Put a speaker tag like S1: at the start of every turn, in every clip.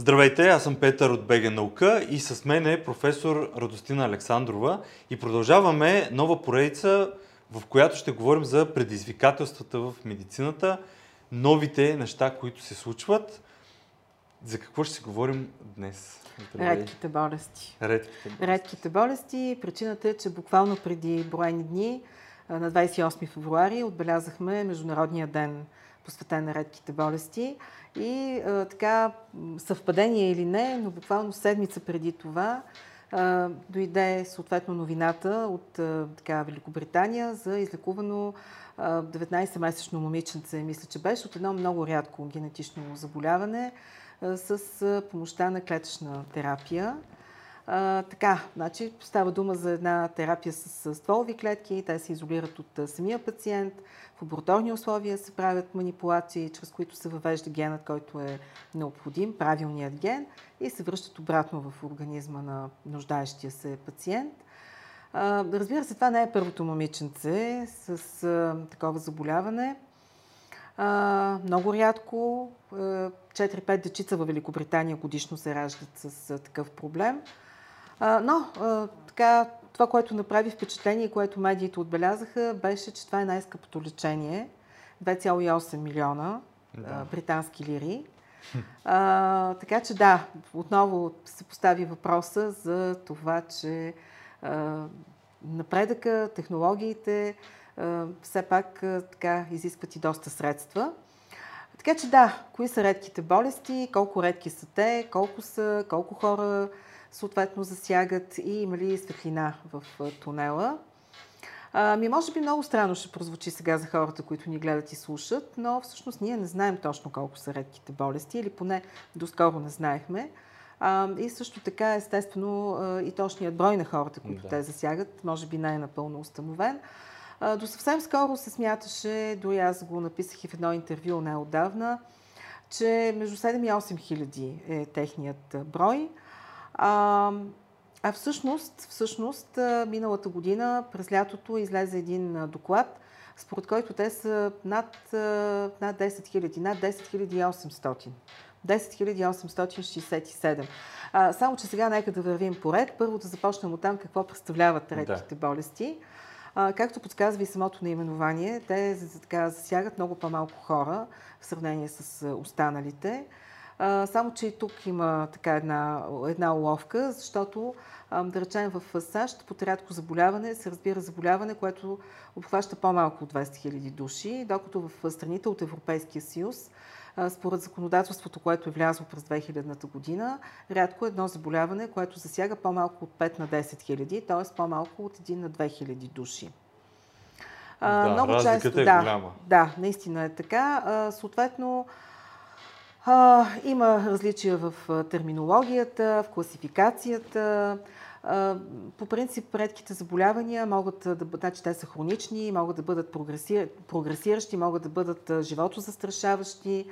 S1: Здравейте, аз съм Петър от БГ Наука и с мен е професор Радостина Александрова и продължаваме нова поредица, в която ще говорим за предизвикателствата в медицината, новите неща, които се случват. За какво ще си говорим днес?
S2: Здравей. Редките болести.
S1: Редките
S2: болести. Редките болести. Причината е, че буквално преди броени дни, на 28 февруари, отбелязахме Международния ден посветен на редките болести. И а, така, съвпадение или не, но буквално седмица преди това а, дойде съответно новината от а, така, Великобритания за излекувано 19-месечно момиченце, мисля, че беше, от едно много рядко генетично заболяване с помощта на клетъчна терапия. А, така, значи става дума за една терапия с, стволови клетки, те се изолират от самия пациент, в лабораторни условия се правят манипулации, чрез които се въвежда генът, който е необходим, правилният ген, и се връщат обратно в организма на нуждаещия се пациент. А, разбира се, това не е първото момиченце с а, такова заболяване. А, много рядко 4-5 дечица в Великобритания годишно се раждат с такъв проблем. Но така, това, което направи впечатление и което медиите отбелязаха, беше, че това е най-скъпото лечение. 2,8 милиона да. британски лири. А, така че да, отново се постави въпроса за това, че а, напредъка, технологиите а, все пак а, така изискват и доста средства. Така че да, кои са редките болести, колко редки са те, колко са, колко хора съответно засягат и има ли светлина в тунела. Ами, може би много странно ще прозвучи сега за хората, които ни гледат и слушат, но всъщност ние не знаем точно колко са редките болести, или поне доскоро не знаехме. А, и също така, естествено, и точният брой на хората, които да. те засягат, може би не е установен. А, до съвсем скоро се смяташе, дори аз го написах и в едно интервю неодавна, че между 7 и 8 хиляди е техният брой. А, а всъщност, всъщност, миналата година, през лятото, излезе един доклад, според който те са над, над 10 000, над 10 800. 10 867. А, само, че сега нека да вървим поред. Първо да започнем от там какво представляват редките да. болести. А, както подсказва и самото наименование, те така, засягат много по-малко хора в сравнение с останалите. А, само, че и тук има така една, една уловка, защото а, да речем в САЩ под рядко заболяване се разбира заболяване, което обхваща по-малко от 20 000 души, докато в страните от Европейския съюз според законодателството, което е влязло през 2000-та година, рядко е едно заболяване, което засяга по-малко от 5 на 10 хиляди, т.е. по-малко от 1 на 2 хиляди души.
S1: Да, много често,
S2: е
S1: да, голяма.
S2: Да, наистина е така. Съответно, а, има различия в терминологията, в класификацията. По принцип, редките заболявания могат да значи те са хронични, могат да бъдат прогресиращи, могат да бъдат животозастрашаващи.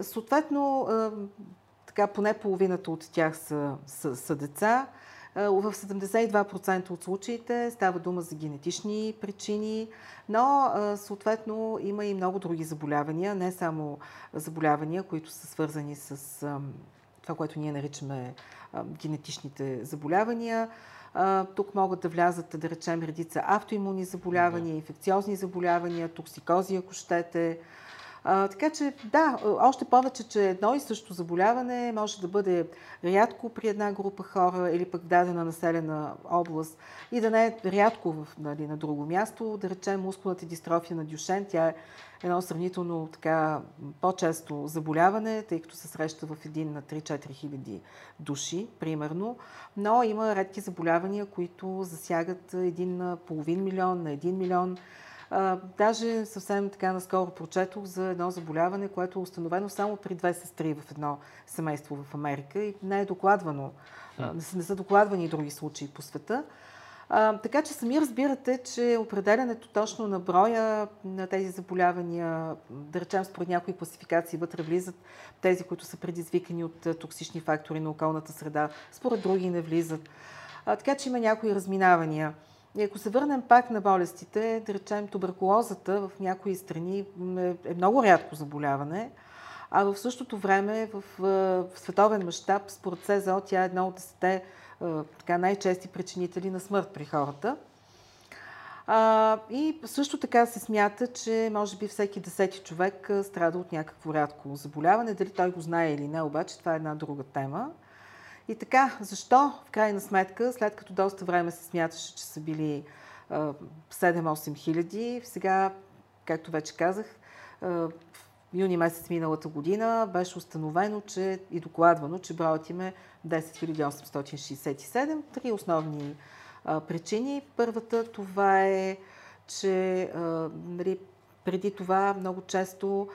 S2: Съответно, така поне половината от тях са, са, са деца. В 72% от случаите става дума за генетични причини, но съответно има и много други заболявания, не само заболявания, които са свързани с това, което ние наричаме генетичните заболявания. Тук могат да влязат, да речем, редица автоимунни заболявания, инфекциозни заболявания, токсикози, ако щете, а, така че да, още повече, че едно и също заболяване може да бъде рядко при една група хора или пък дадена населена област и да не е рядко в, нали, на друго място. Да речем мускулната дистрофия на Дюшен, тя е едно сравнително така по-често заболяване, тъй като се среща в един на 3-4 хиляди души, примерно. Но има редки заболявания, които засягат един на половин милион, на един милион даже съвсем така наскоро прочетох за едно заболяване, което е установено само при две сестри в едно семейство в Америка и не е докладвано. А, не, са, докладвани други случаи по света. А, така че сами разбирате, че определенето точно на броя на тези заболявания, да речем според някои класификации, вътре влизат тези, които са предизвикани от токсични фактори на околната среда, според други не влизат. А, така че има някои разминавания. И ако се върнем пак на болестите, да речем туберкулозата в някои страни е, е много рядко заболяване, а в същото време в, в световен мащаб, според СЗО, тя е една от десете така, най-чести причинители на смърт при хората. А, и също така се смята, че може би всеки десети човек страда от някакво рядко заболяване. Дали той го знае или не, обаче това е една друга тема. И така, защо в крайна сметка, след като доста време се смяташе, че са били 7-8 хиляди, сега, както вече казах, в юни месец миналата година беше установено че и докладвано, че броят им е 10 867. Три основни причини. Първата това е, че нали, преди това много често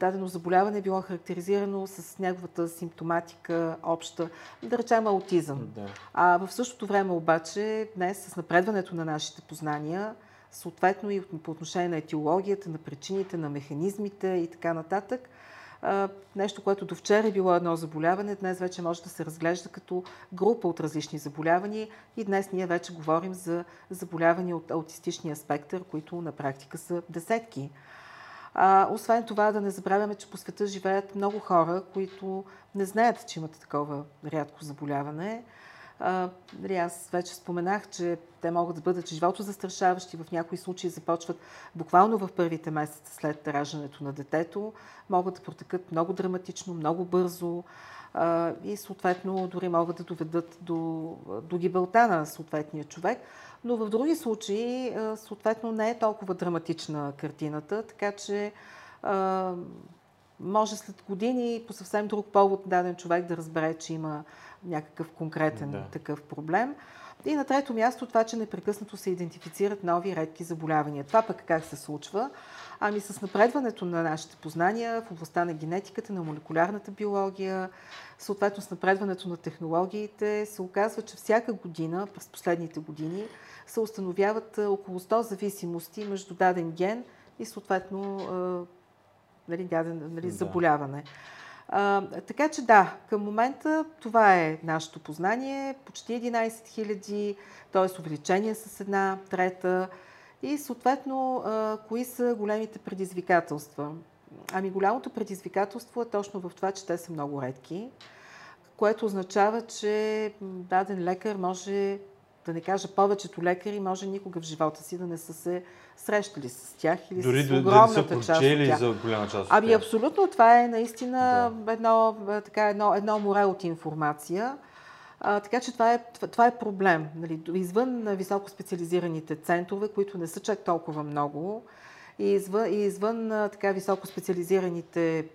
S2: дадено заболяване е било характеризирано с неговата симптоматика обща, да речем аутизъм. Да. А в същото време обаче днес с напредването на нашите познания, съответно и по отношение на етиологията, на причините, на механизмите и така нататък, нещо, което до вчера е било едно заболяване, днес вече може да се разглежда като група от различни заболявания и днес ние вече говорим за заболявания от аутистичния спектър, които на практика са десетки. А, освен това, да не забравяме, че по света живеят много хора, които не знаят, че имат такова рядко заболяване. А, нали, аз вече споменах, че те могат да бъдат живото застрашаващи, в някои случаи започват буквално в първите месеци след раждането на детето, могат да протекат много драматично, много бързо а, и съответно дори могат да доведат до, до гибелта на съответния човек. Но в други случаи съответно не е толкова драматична картината, така че може след години по съвсем друг повод даден човек да разбере, че има някакъв конкретен да. такъв проблем. И на трето място това, че непрекъснато се идентифицират нови редки заболявания. Това пък как се случва? Ами с напредването на нашите познания в областта на генетиката, на молекулярната биология, съответно с напредването на технологиите, се оказва, че всяка година, през последните години, се установяват около 100 зависимости между даден ген и съответно нали, даден нали, да. заболяване. А, така че да, към момента това е нашето познание. Почти 11 000, т.е. увеличение с една трета. И съответно, а, кои са големите предизвикателства? Ами голямото предизвикателство е точно в това, че те са много редки, което означава, че даден лекар може, да не кажа повечето лекари, може никога в живота си да не са се срещали с тях или
S1: Дори
S2: с огромната
S1: да
S2: част от
S1: тях. за голяма част от
S2: Ами абсолютно, това е наистина да. едно, така, едно, едно море от информация. А, така че това е, това е проблем. Нали, извън на високо специализираните центрове, които не са чак толкова много, и извън, и извън така високо специализираните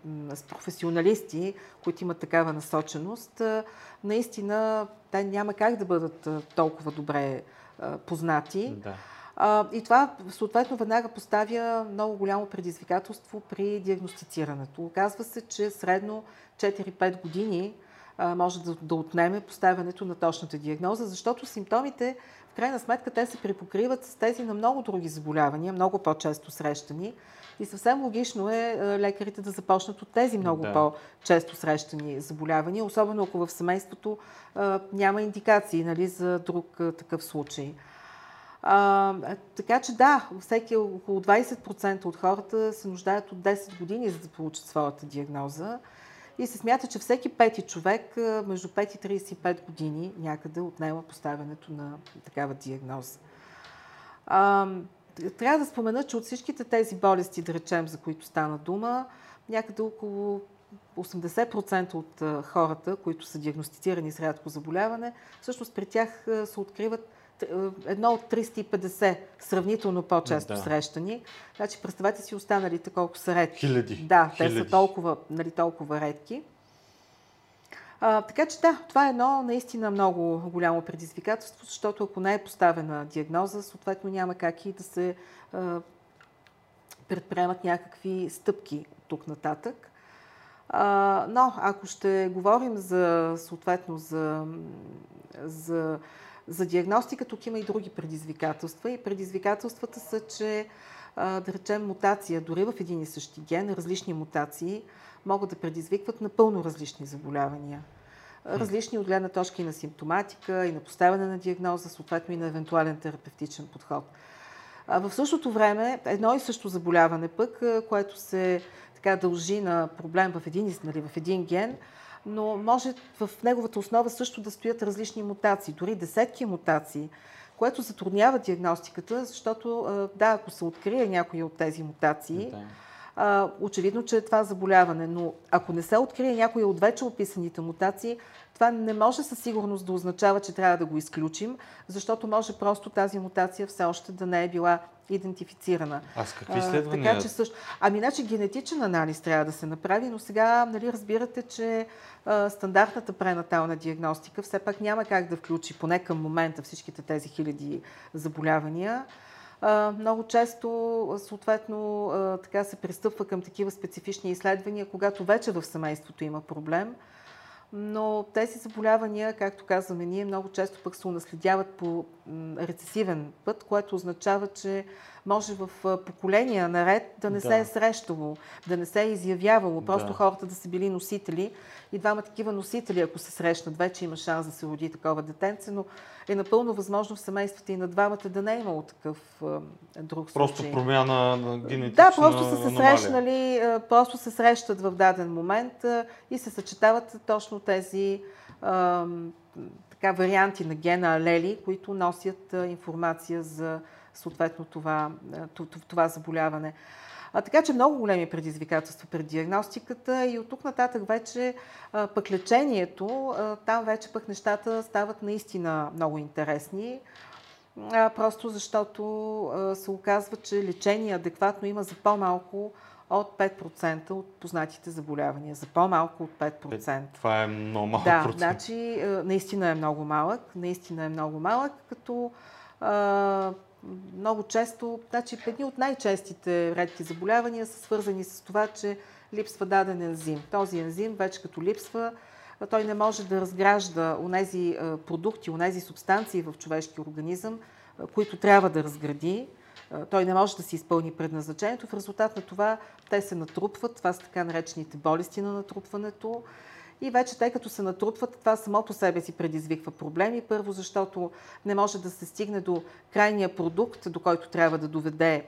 S2: професионалисти, които имат такава насоченост, наистина те няма как да бъдат толкова добре познати. Да. А, и това съответно веднага поставя много голямо предизвикателство при диагностицирането. Оказва се, че средно 4-5 години а, може да, да отнеме поставянето на точната диагноза, защото симптомите в крайна сметка те се припокриват с тези на много други заболявания, много по-често срещани. И съвсем логично е лекарите да започнат от тези много да. по-често срещани заболявания, особено ако в семейството а, няма индикации нали, за друг а, такъв случай. А, така че да, всеки около 20% от хората се нуждаят от 10 години, за да получат своята диагноза. И се смята, че всеки пети човек между 5 и 35 години някъде отнема поставянето на такава диагноза. Трябва да спомена, че от всичките тези болести, да речем, за които стана дума, някъде около 80% от хората, които са диагностицирани с рядко заболяване, всъщност при тях се откриват едно от 350 сравнително по-често да. срещани. Значи, представете си останалите колко са редки.
S1: Хиляди.
S2: Да,
S1: те
S2: Хиляди. са толкова, нали, толкова редки. А, така че да, това е едно наистина много голямо предизвикателство, защото ако не е поставена диагноза, съответно няма как и да се а, предприемат някакви стъпки тук нататък. А, но ако ще говорим за, съответно, за, за за диагностика тук има и други предизвикателства. И предизвикателствата са, че да речем мутация, дори в един и същи ген, различни мутации могат да предизвикват напълно различни заболявания. Различни от гледна точка и на симптоматика, и на поставяне на диагноза, съответно и на евентуален терапевтичен подход. В същото време едно и също заболяване пък, което се така дължи на проблем в един, нали, в един ген, но може в неговата основа също да стоят различни мутации, дори десетки мутации, което затруднява диагностиката, защото да, ако се открие някои от тези мутации, да. Очевидно, че е това заболяване, но ако не се открие някои от вече описаните мутации, това не може със сигурност да означава, че трябва да го изключим, защото може просто тази мутация все още да не е била идентифицирана.
S1: А с какви изследвания? А, така, че
S2: също... Ами, значи генетичен анализ трябва да се направи, но сега нали, разбирате, че а, стандартната пренатална диагностика все пак няма как да включи, поне към момента, всичките тези хиляди заболявания. Много често, съответно, така се пристъпва към такива специфични изследвания, когато вече в семейството има проблем. Но тези заболявания, както казваме ние, много често пък се унаследяват по рецесивен път, което означава, че може в поколения наред да не да. се е срещало, да не се е изявявало, просто да. хората да са били носители и двама такива носители, ако се срещнат, вече има шанс да се роди такова детенце, но е напълно възможно в семействата и на двамата да не е имало такъв друг
S1: случай. Просто промяна на генетична
S2: Да, просто са се срещнали, просто се срещат в даден момент и се съчетават точно тези така, варианти на гена алели, които носят информация за съответно това, това заболяване. А, така че много големи предизвикателства пред диагностиката и от тук нататък вече а, пък лечението, а, там вече пък нещата стават наистина много интересни. А, просто защото а, се оказва, че лечение адекватно има за по-малко от 5% от познатите заболявания. За по-малко от 5%.
S1: Това е много малък
S2: да,
S1: процент.
S2: значи наистина е много малък. Наистина е много малък, като а, много често, значи едни от най-честите редки заболявания са свързани с това, че липсва даден ензим. Този ензим вече като липсва, той не може да разгражда онези продукти, онези субстанции в човешкия организъм, които трябва да разгради. Той не може да си изпълни предназначението. В резултат на това те се натрупват. Това са така наречените болести на натрупването. И вече, тъй като се натрупват, това само по себе си предизвиква проблеми. Първо, защото не може да се стигне до крайния продукт, до който трябва да доведе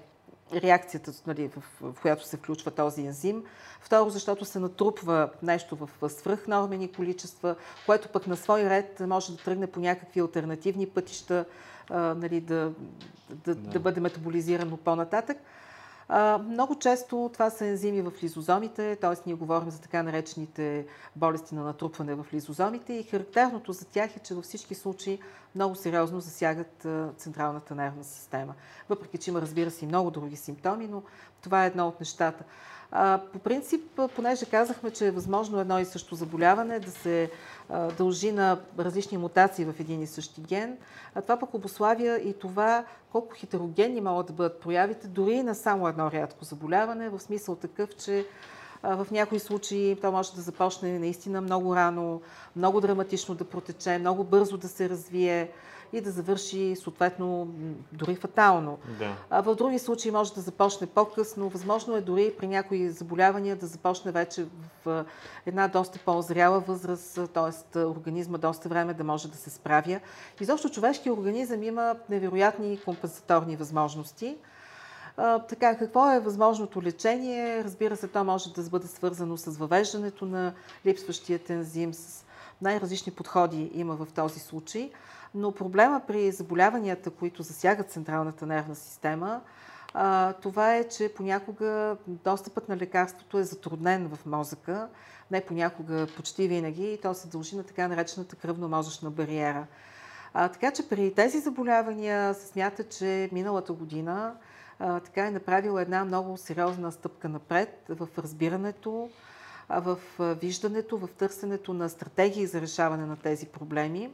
S2: реакцията, нали, в, в която се включва този ензим. Второ, защото се натрупва нещо в свръхнормени количества, което пък на свой ред може да тръгне по някакви альтернативни пътища, а, нали, да, да, да. да бъде метаболизирано по-нататък. Много често това са ензими в лизозомите, т.е. ние говорим за така наречените болести на натрупване в лизозомите и характерното за тях е, че във всички случаи много сериозно засягат централната нервна система. Въпреки, че има, разбира се, и много други симптоми, но това е едно от нещата. По принцип, понеже казахме, че е възможно едно и също заболяване да се дължи на различни мутации в един и същи ген, това пък обославя и това колко хетерогенни могат да бъдат проявите, дори и на само едно рядко заболяване, в смисъл такъв, че в някои случаи то може да започне наистина много рано, много драматично да протече, много бързо да се развие и да завърши съответно дори фатално. Да. В други случаи може да започне по-късно. Възможно е дори при някои заболявания да започне вече в една доста по-зряла възраст, т.е. организма доста време да може да се справя. Изобщо човешкият организъм има невероятни компенсаторни възможности. А, така, какво е възможното лечение? Разбира се, то може да бъде свързано с въвеждането на липсващия ензим, с най-различни подходи има в този случай. Но проблема при заболяванията, които засягат централната нервна система, това е, че понякога достъпът на лекарството е затруднен в мозъка, не понякога, почти винаги, и то се дължи на така наречената кръвно-мозъчна бариера. А, така че при тези заболявания се смята, че миналата година а, така е направила една много сериозна стъпка напред в разбирането, в виждането, в търсенето на стратегии за решаване на тези проблеми.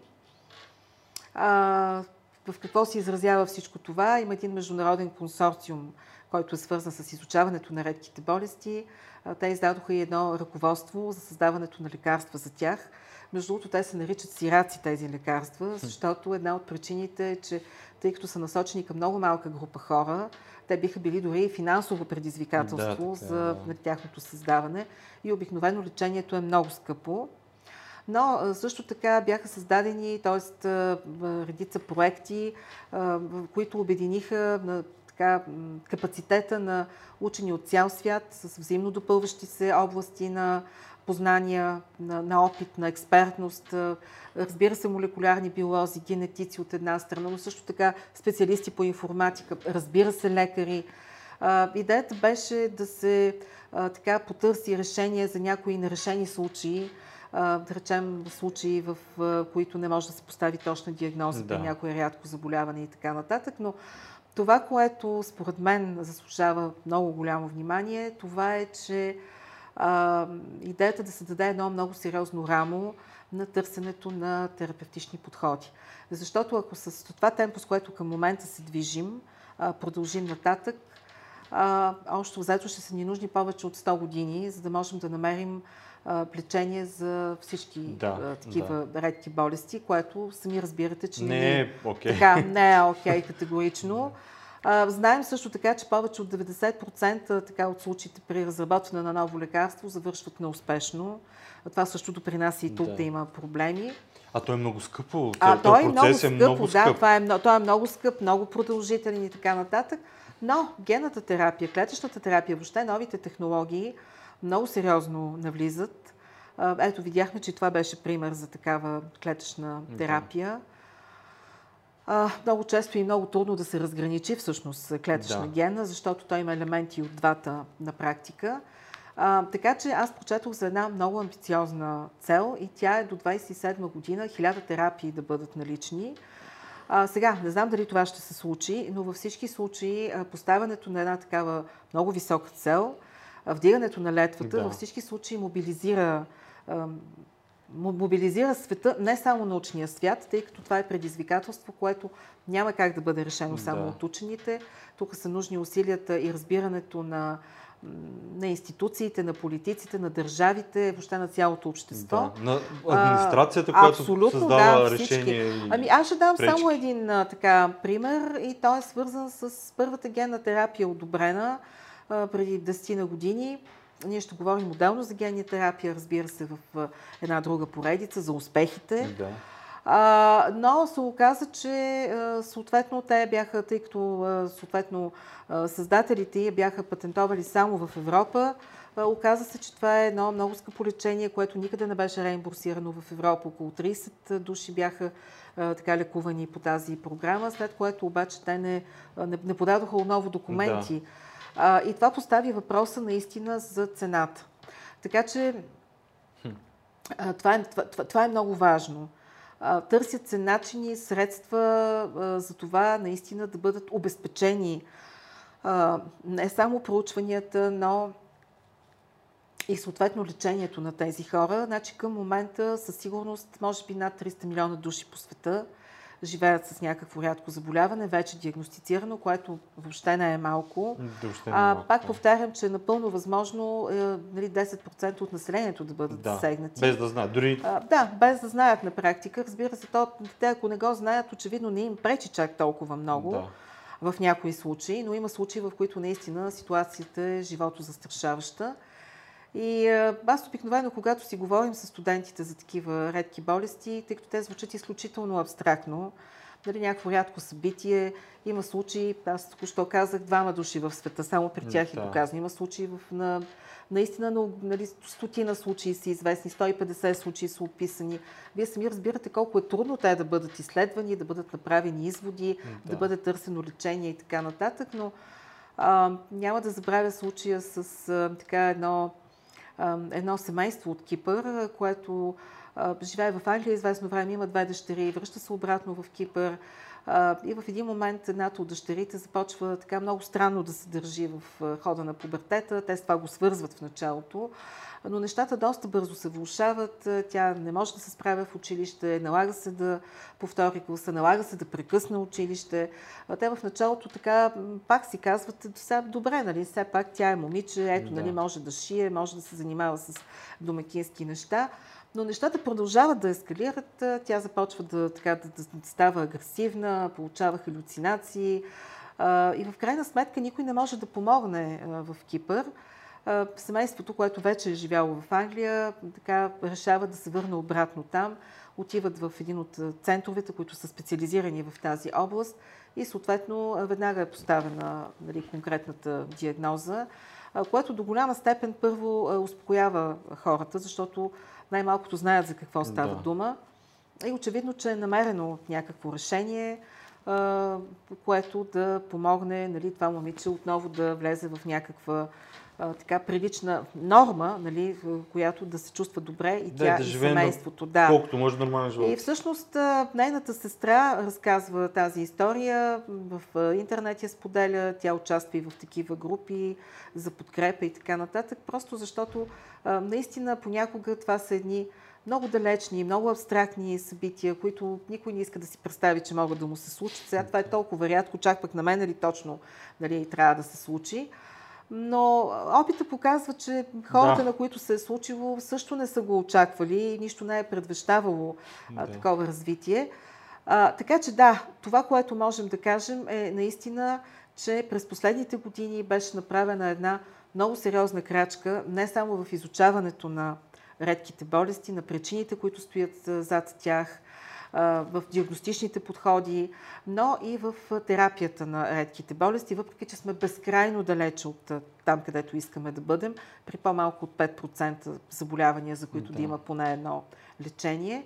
S2: В какво се изразява всичко това? Има един международен консорциум, който е свързан с изучаването на редките болести. Те издадоха и едно ръководство за създаването на лекарства за тях. Между другото, те се наричат сираци тези лекарства, защото една от причините е, че тъй като са насочени към много малка група хора, те биха били дори и финансово предизвикателство да, така, за да. тяхното създаване. И обикновено лечението е много скъпо. Но също така бяха създадени т.е. редица проекти, които обединиха така, капацитета на учени от цял свят с взаимно допълващи се области на познания, на, на опит, на експертност. Разбира се, молекулярни биолози, генетици от една страна, но също така специалисти по информатика, разбира се, лекари. Идеята беше да се така потърси решение за някои нерешени случаи, да речем случаи, в които не може да се постави точна диагноза да. при някое рядко заболяване и така нататък, но това, което според мен заслужава много голямо внимание, това е, че а, идеята да се даде едно много сериозно рамо на търсенето на терапевтични подходи. Защото ако с това темпо, с което към момента се движим, а, продължим нататък, а, още взето ще са ни нужни повече от 100 години, за да можем да намерим а, лечение за всички да, а, такива да. редки болести, което сами разбирате, че
S1: не е окей. Okay.
S2: Така, не е окей okay, категорично. А, знаем също така, че повече от 90% така, от случаите при разработване на ново лекарство завършват неуспешно. Това също допринася и тук да, да има проблеми.
S1: А той е много скъпо.
S2: А той е много скъпо, е много скъп. да, това е, той е много скъп, много продължителен и така нататък. Но гената терапия, клетъчната терапия, въобще новите технологии много сериозно навлизат. Ето, видяхме, че това беше пример за такава клетъчна терапия. А, много често и много трудно да се разграничи всъщност клетъчна да. гена, защото той има елементи от двата на практика. А, така че аз прочетох за една много амбициозна цел и тя е до 27 година хиляда терапии да бъдат налични. А, сега, не знам дали това ще се случи, но във всички случаи поставянето на една такава много висока цел, вдигането на летвата, да. във всички случаи мобилизира мобилизира света, не само научния свят, тъй като това е предизвикателство, което няма как да бъде решено само да. от учените. Тук са нужни усилията и разбирането на, на институциите, на политиците, на държавите, въобще на цялото общество.
S1: Да. На администрацията, а, която абсолютно, създава да, решение.
S2: И ами аз ще дам пречки. само един така пример и той е свързан с първата генна терапия, одобрена преди 10 на години ние ще говорим отделно за генния терапия, разбира се, в една друга поредица, за успехите. Да. А, но се оказа, че съответно те бяха, тъй като съответно създателите бяха патентовали само в Европа, Оказа се, че това е едно много скъпо лечение, което никъде не беше реимбурсирано в Европа. Около 30 души бяха така лекувани по тази програма, след което обаче те не, не, не подадоха отново документи. Да а, и това постави въпроса наистина за цената. Така че а, това, е, това, това е много важно. А, търсят се начини, средства а, за това наистина да бъдат обезпечени а, не само проучванията, но и съответно лечението на тези хора. Значи към момента със сигурност може би над 300 милиона души по света живеят с някакво рядко заболяване, вече диагностицирано, което въобще не е малко.
S1: Въобще не е малко.
S2: А, пак повтарям, че е напълно възможно е, нали, 10% от населението да бъдат да, засегнати.
S1: Без да знаят. Дори...
S2: А, да, без да знаят на практика. Разбира се, то, те ако не го знаят, очевидно не им пречи чак толкова много. Да в някои случаи, но има случаи, в които наистина ситуацията е живото застрашаваща. И аз обикновено, когато си говорим с студентите за такива редки болести, тъй като те звучат изключително абстрактно, нали, някакво рядко събитие, има случаи, аз току-що казах, двама души в света, само при тях е доказано. Има случаи в, на, наистина на нали, стотина случаи са известни, 150 случаи са описани. Вие сами разбирате колко е трудно те да бъдат изследвани, да бъдат направени изводи, да, да бъде търсено лечение и така нататък, но а, няма да забравя случая с а, така едно едно семейство от Кипър, което живее в Англия известно време, има две дъщери, връща се обратно в Кипър. И в един момент едната от дъщерите започва така много странно да се държи в хода на пубертета. Те с това го свързват в началото но нещата доста бързо се влушават. Тя не може да се справя в училище, налага се да повтори класа, налага се да прекъсне училище. Те в началото така пак си казват, сега добре, нали, все пак тя е момиче, ето, нали, може да шие, може да се занимава с домакински неща. Но нещата продължават да ескалират. Тя започва да, така, да, да става агресивна, получава халюцинации. И в крайна сметка никой не може да помогне в Кипър семейството, което вече е живяло в Англия, така решава да се върне обратно там. Отиват в един от центровете, които са специализирани в тази област и съответно веднага е поставена нали, конкретната диагноза, което до голяма степен първо успокоява хората, защото най-малкото знаят за какво става да. дума. И очевидно, че е намерено някакво решение, което да помогне нали, това момиче отново да влезе в някаква така прилична норма, нали, която да се чувства добре и
S1: да,
S2: тя
S1: да
S2: и семейството.
S1: Да. Колкото може нормален живот.
S2: И всъщност нейната сестра разказва тази история, в интернет я споделя, тя участва и в такива групи за подкрепа и така нататък, просто защото наистина понякога това са едни много далечни, много абстрактни събития, които никой не иска да си представи, че могат да му се случат. Сега това е толкова рядко, чак пък на мен ли точно нали, трябва да се случи. Но опита показва, че хората, да. на които се е случило, също не са го очаквали и нищо не е предвещавало да. такова развитие. А, така че да, това, което можем да кажем е наистина, че през последните години беше направена една много сериозна крачка, не само в изучаването на редките болести, на причините, които стоят зад тях, в диагностичните подходи, но и в терапията на редките болести, въпреки че сме безкрайно далече от там, където искаме да бъдем, при по-малко от 5% заболявания, за които да, да има поне едно лечение.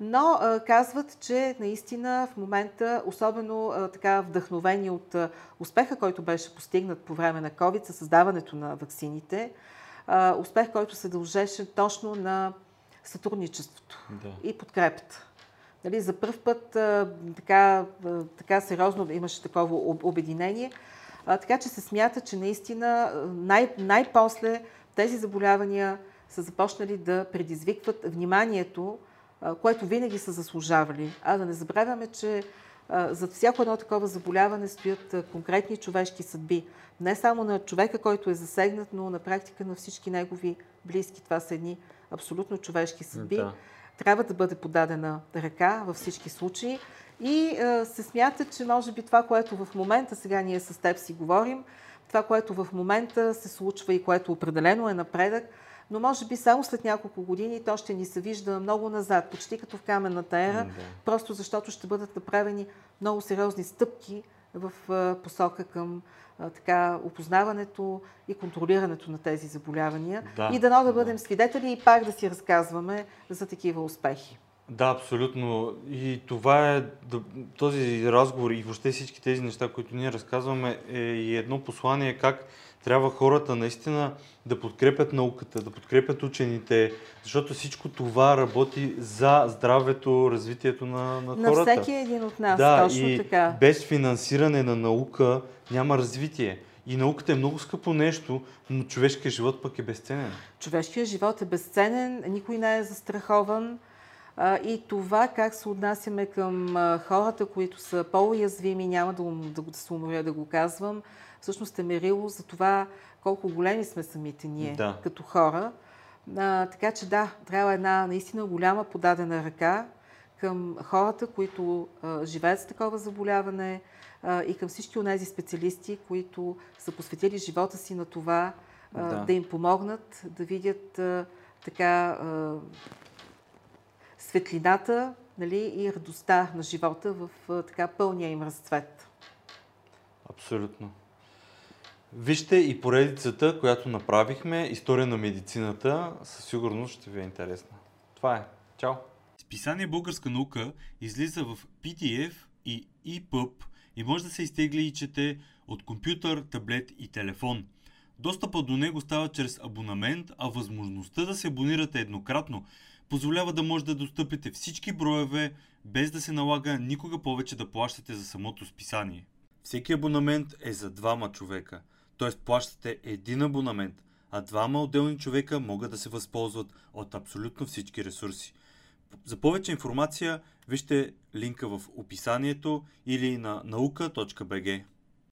S2: Но а, казват, че наистина в момента, особено а, така вдъхновени от а, успеха, който беше постигнат по време на COVID, със създаването на ваксините, а, успех, който се дължеше точно на сътрудничеството да. и подкрепата. Нали, за първ път а, така, а, така сериозно имаше такова обединение. А, така че се смята, че наистина най- най-после тези заболявания са започнали да предизвикват вниманието, което винаги са заслужавали. А да не забравяме, че зад всяко едно такова заболяване стоят конкретни човешки съдби. Не само на човека, който е засегнат, но на практика на всички негови близки. Това са едни абсолютно човешки съдби. Да. Трябва да бъде подадена ръка във всички случаи. И се смята, че може би това, което в момента, сега ние с теб си говорим, това, което в момента се случва и което определено е напредък, но може би само след няколко години то ще ни се вижда много назад, почти като в каменната ера, да. просто защото ще бъдат направени много сериозни стъпки в посока към така, опознаването и контролирането на тези заболявания. Да, и дано да бъдем да. свидетели и пак да си разказваме за такива успехи.
S1: Да, абсолютно. И това е, този разговор и въобще всички тези неща, които ние разказваме, е и едно послание как трябва хората наистина да подкрепят науката, да подкрепят учените, защото всичко това работи за здравето, развитието на, на,
S2: на
S1: хората.
S2: На всеки един от нас,
S1: да,
S2: точно
S1: и
S2: така.
S1: без финансиране на наука няма развитие. И науката е много скъпо нещо, но човешкият живот пък е безценен.
S2: Човешкият живот е безценен, никой не е застрахован. И това как се отнасяме към хората, които са по-уязвими, няма да, да, да се уморя да го казвам, всъщност е мерило за това колко големи сме самите ние да. като хора. А, така че да, трябва една наистина голяма подадена ръка към хората, които а, живеят с такова заболяване а, и към всички от тези специалисти, които са посветили живота си на това а, да. да им помогнат да видят а, така а, светлината нали, и радостта на живота в а, така пълния им разцвет.
S1: Абсолютно. Вижте и поредицата, която направихме, История на медицината, със сигурност ще ви е интересна. Това е. Чао! Списание Българска наука излиза в PDF и EPUB и може да се изтегли и чете от компютър, таблет и телефон. Достъпът до него става чрез абонамент, а възможността да се абонирате еднократно позволява да може да достъпите всички броеве, без да се налага никога повече да плащате за самото списание. Всеки абонамент е за двама човека – т.е. плащате един абонамент, а двама отделни човека могат да се възползват от абсолютно всички ресурси. За повече информация вижте линка в описанието или на наука.bg.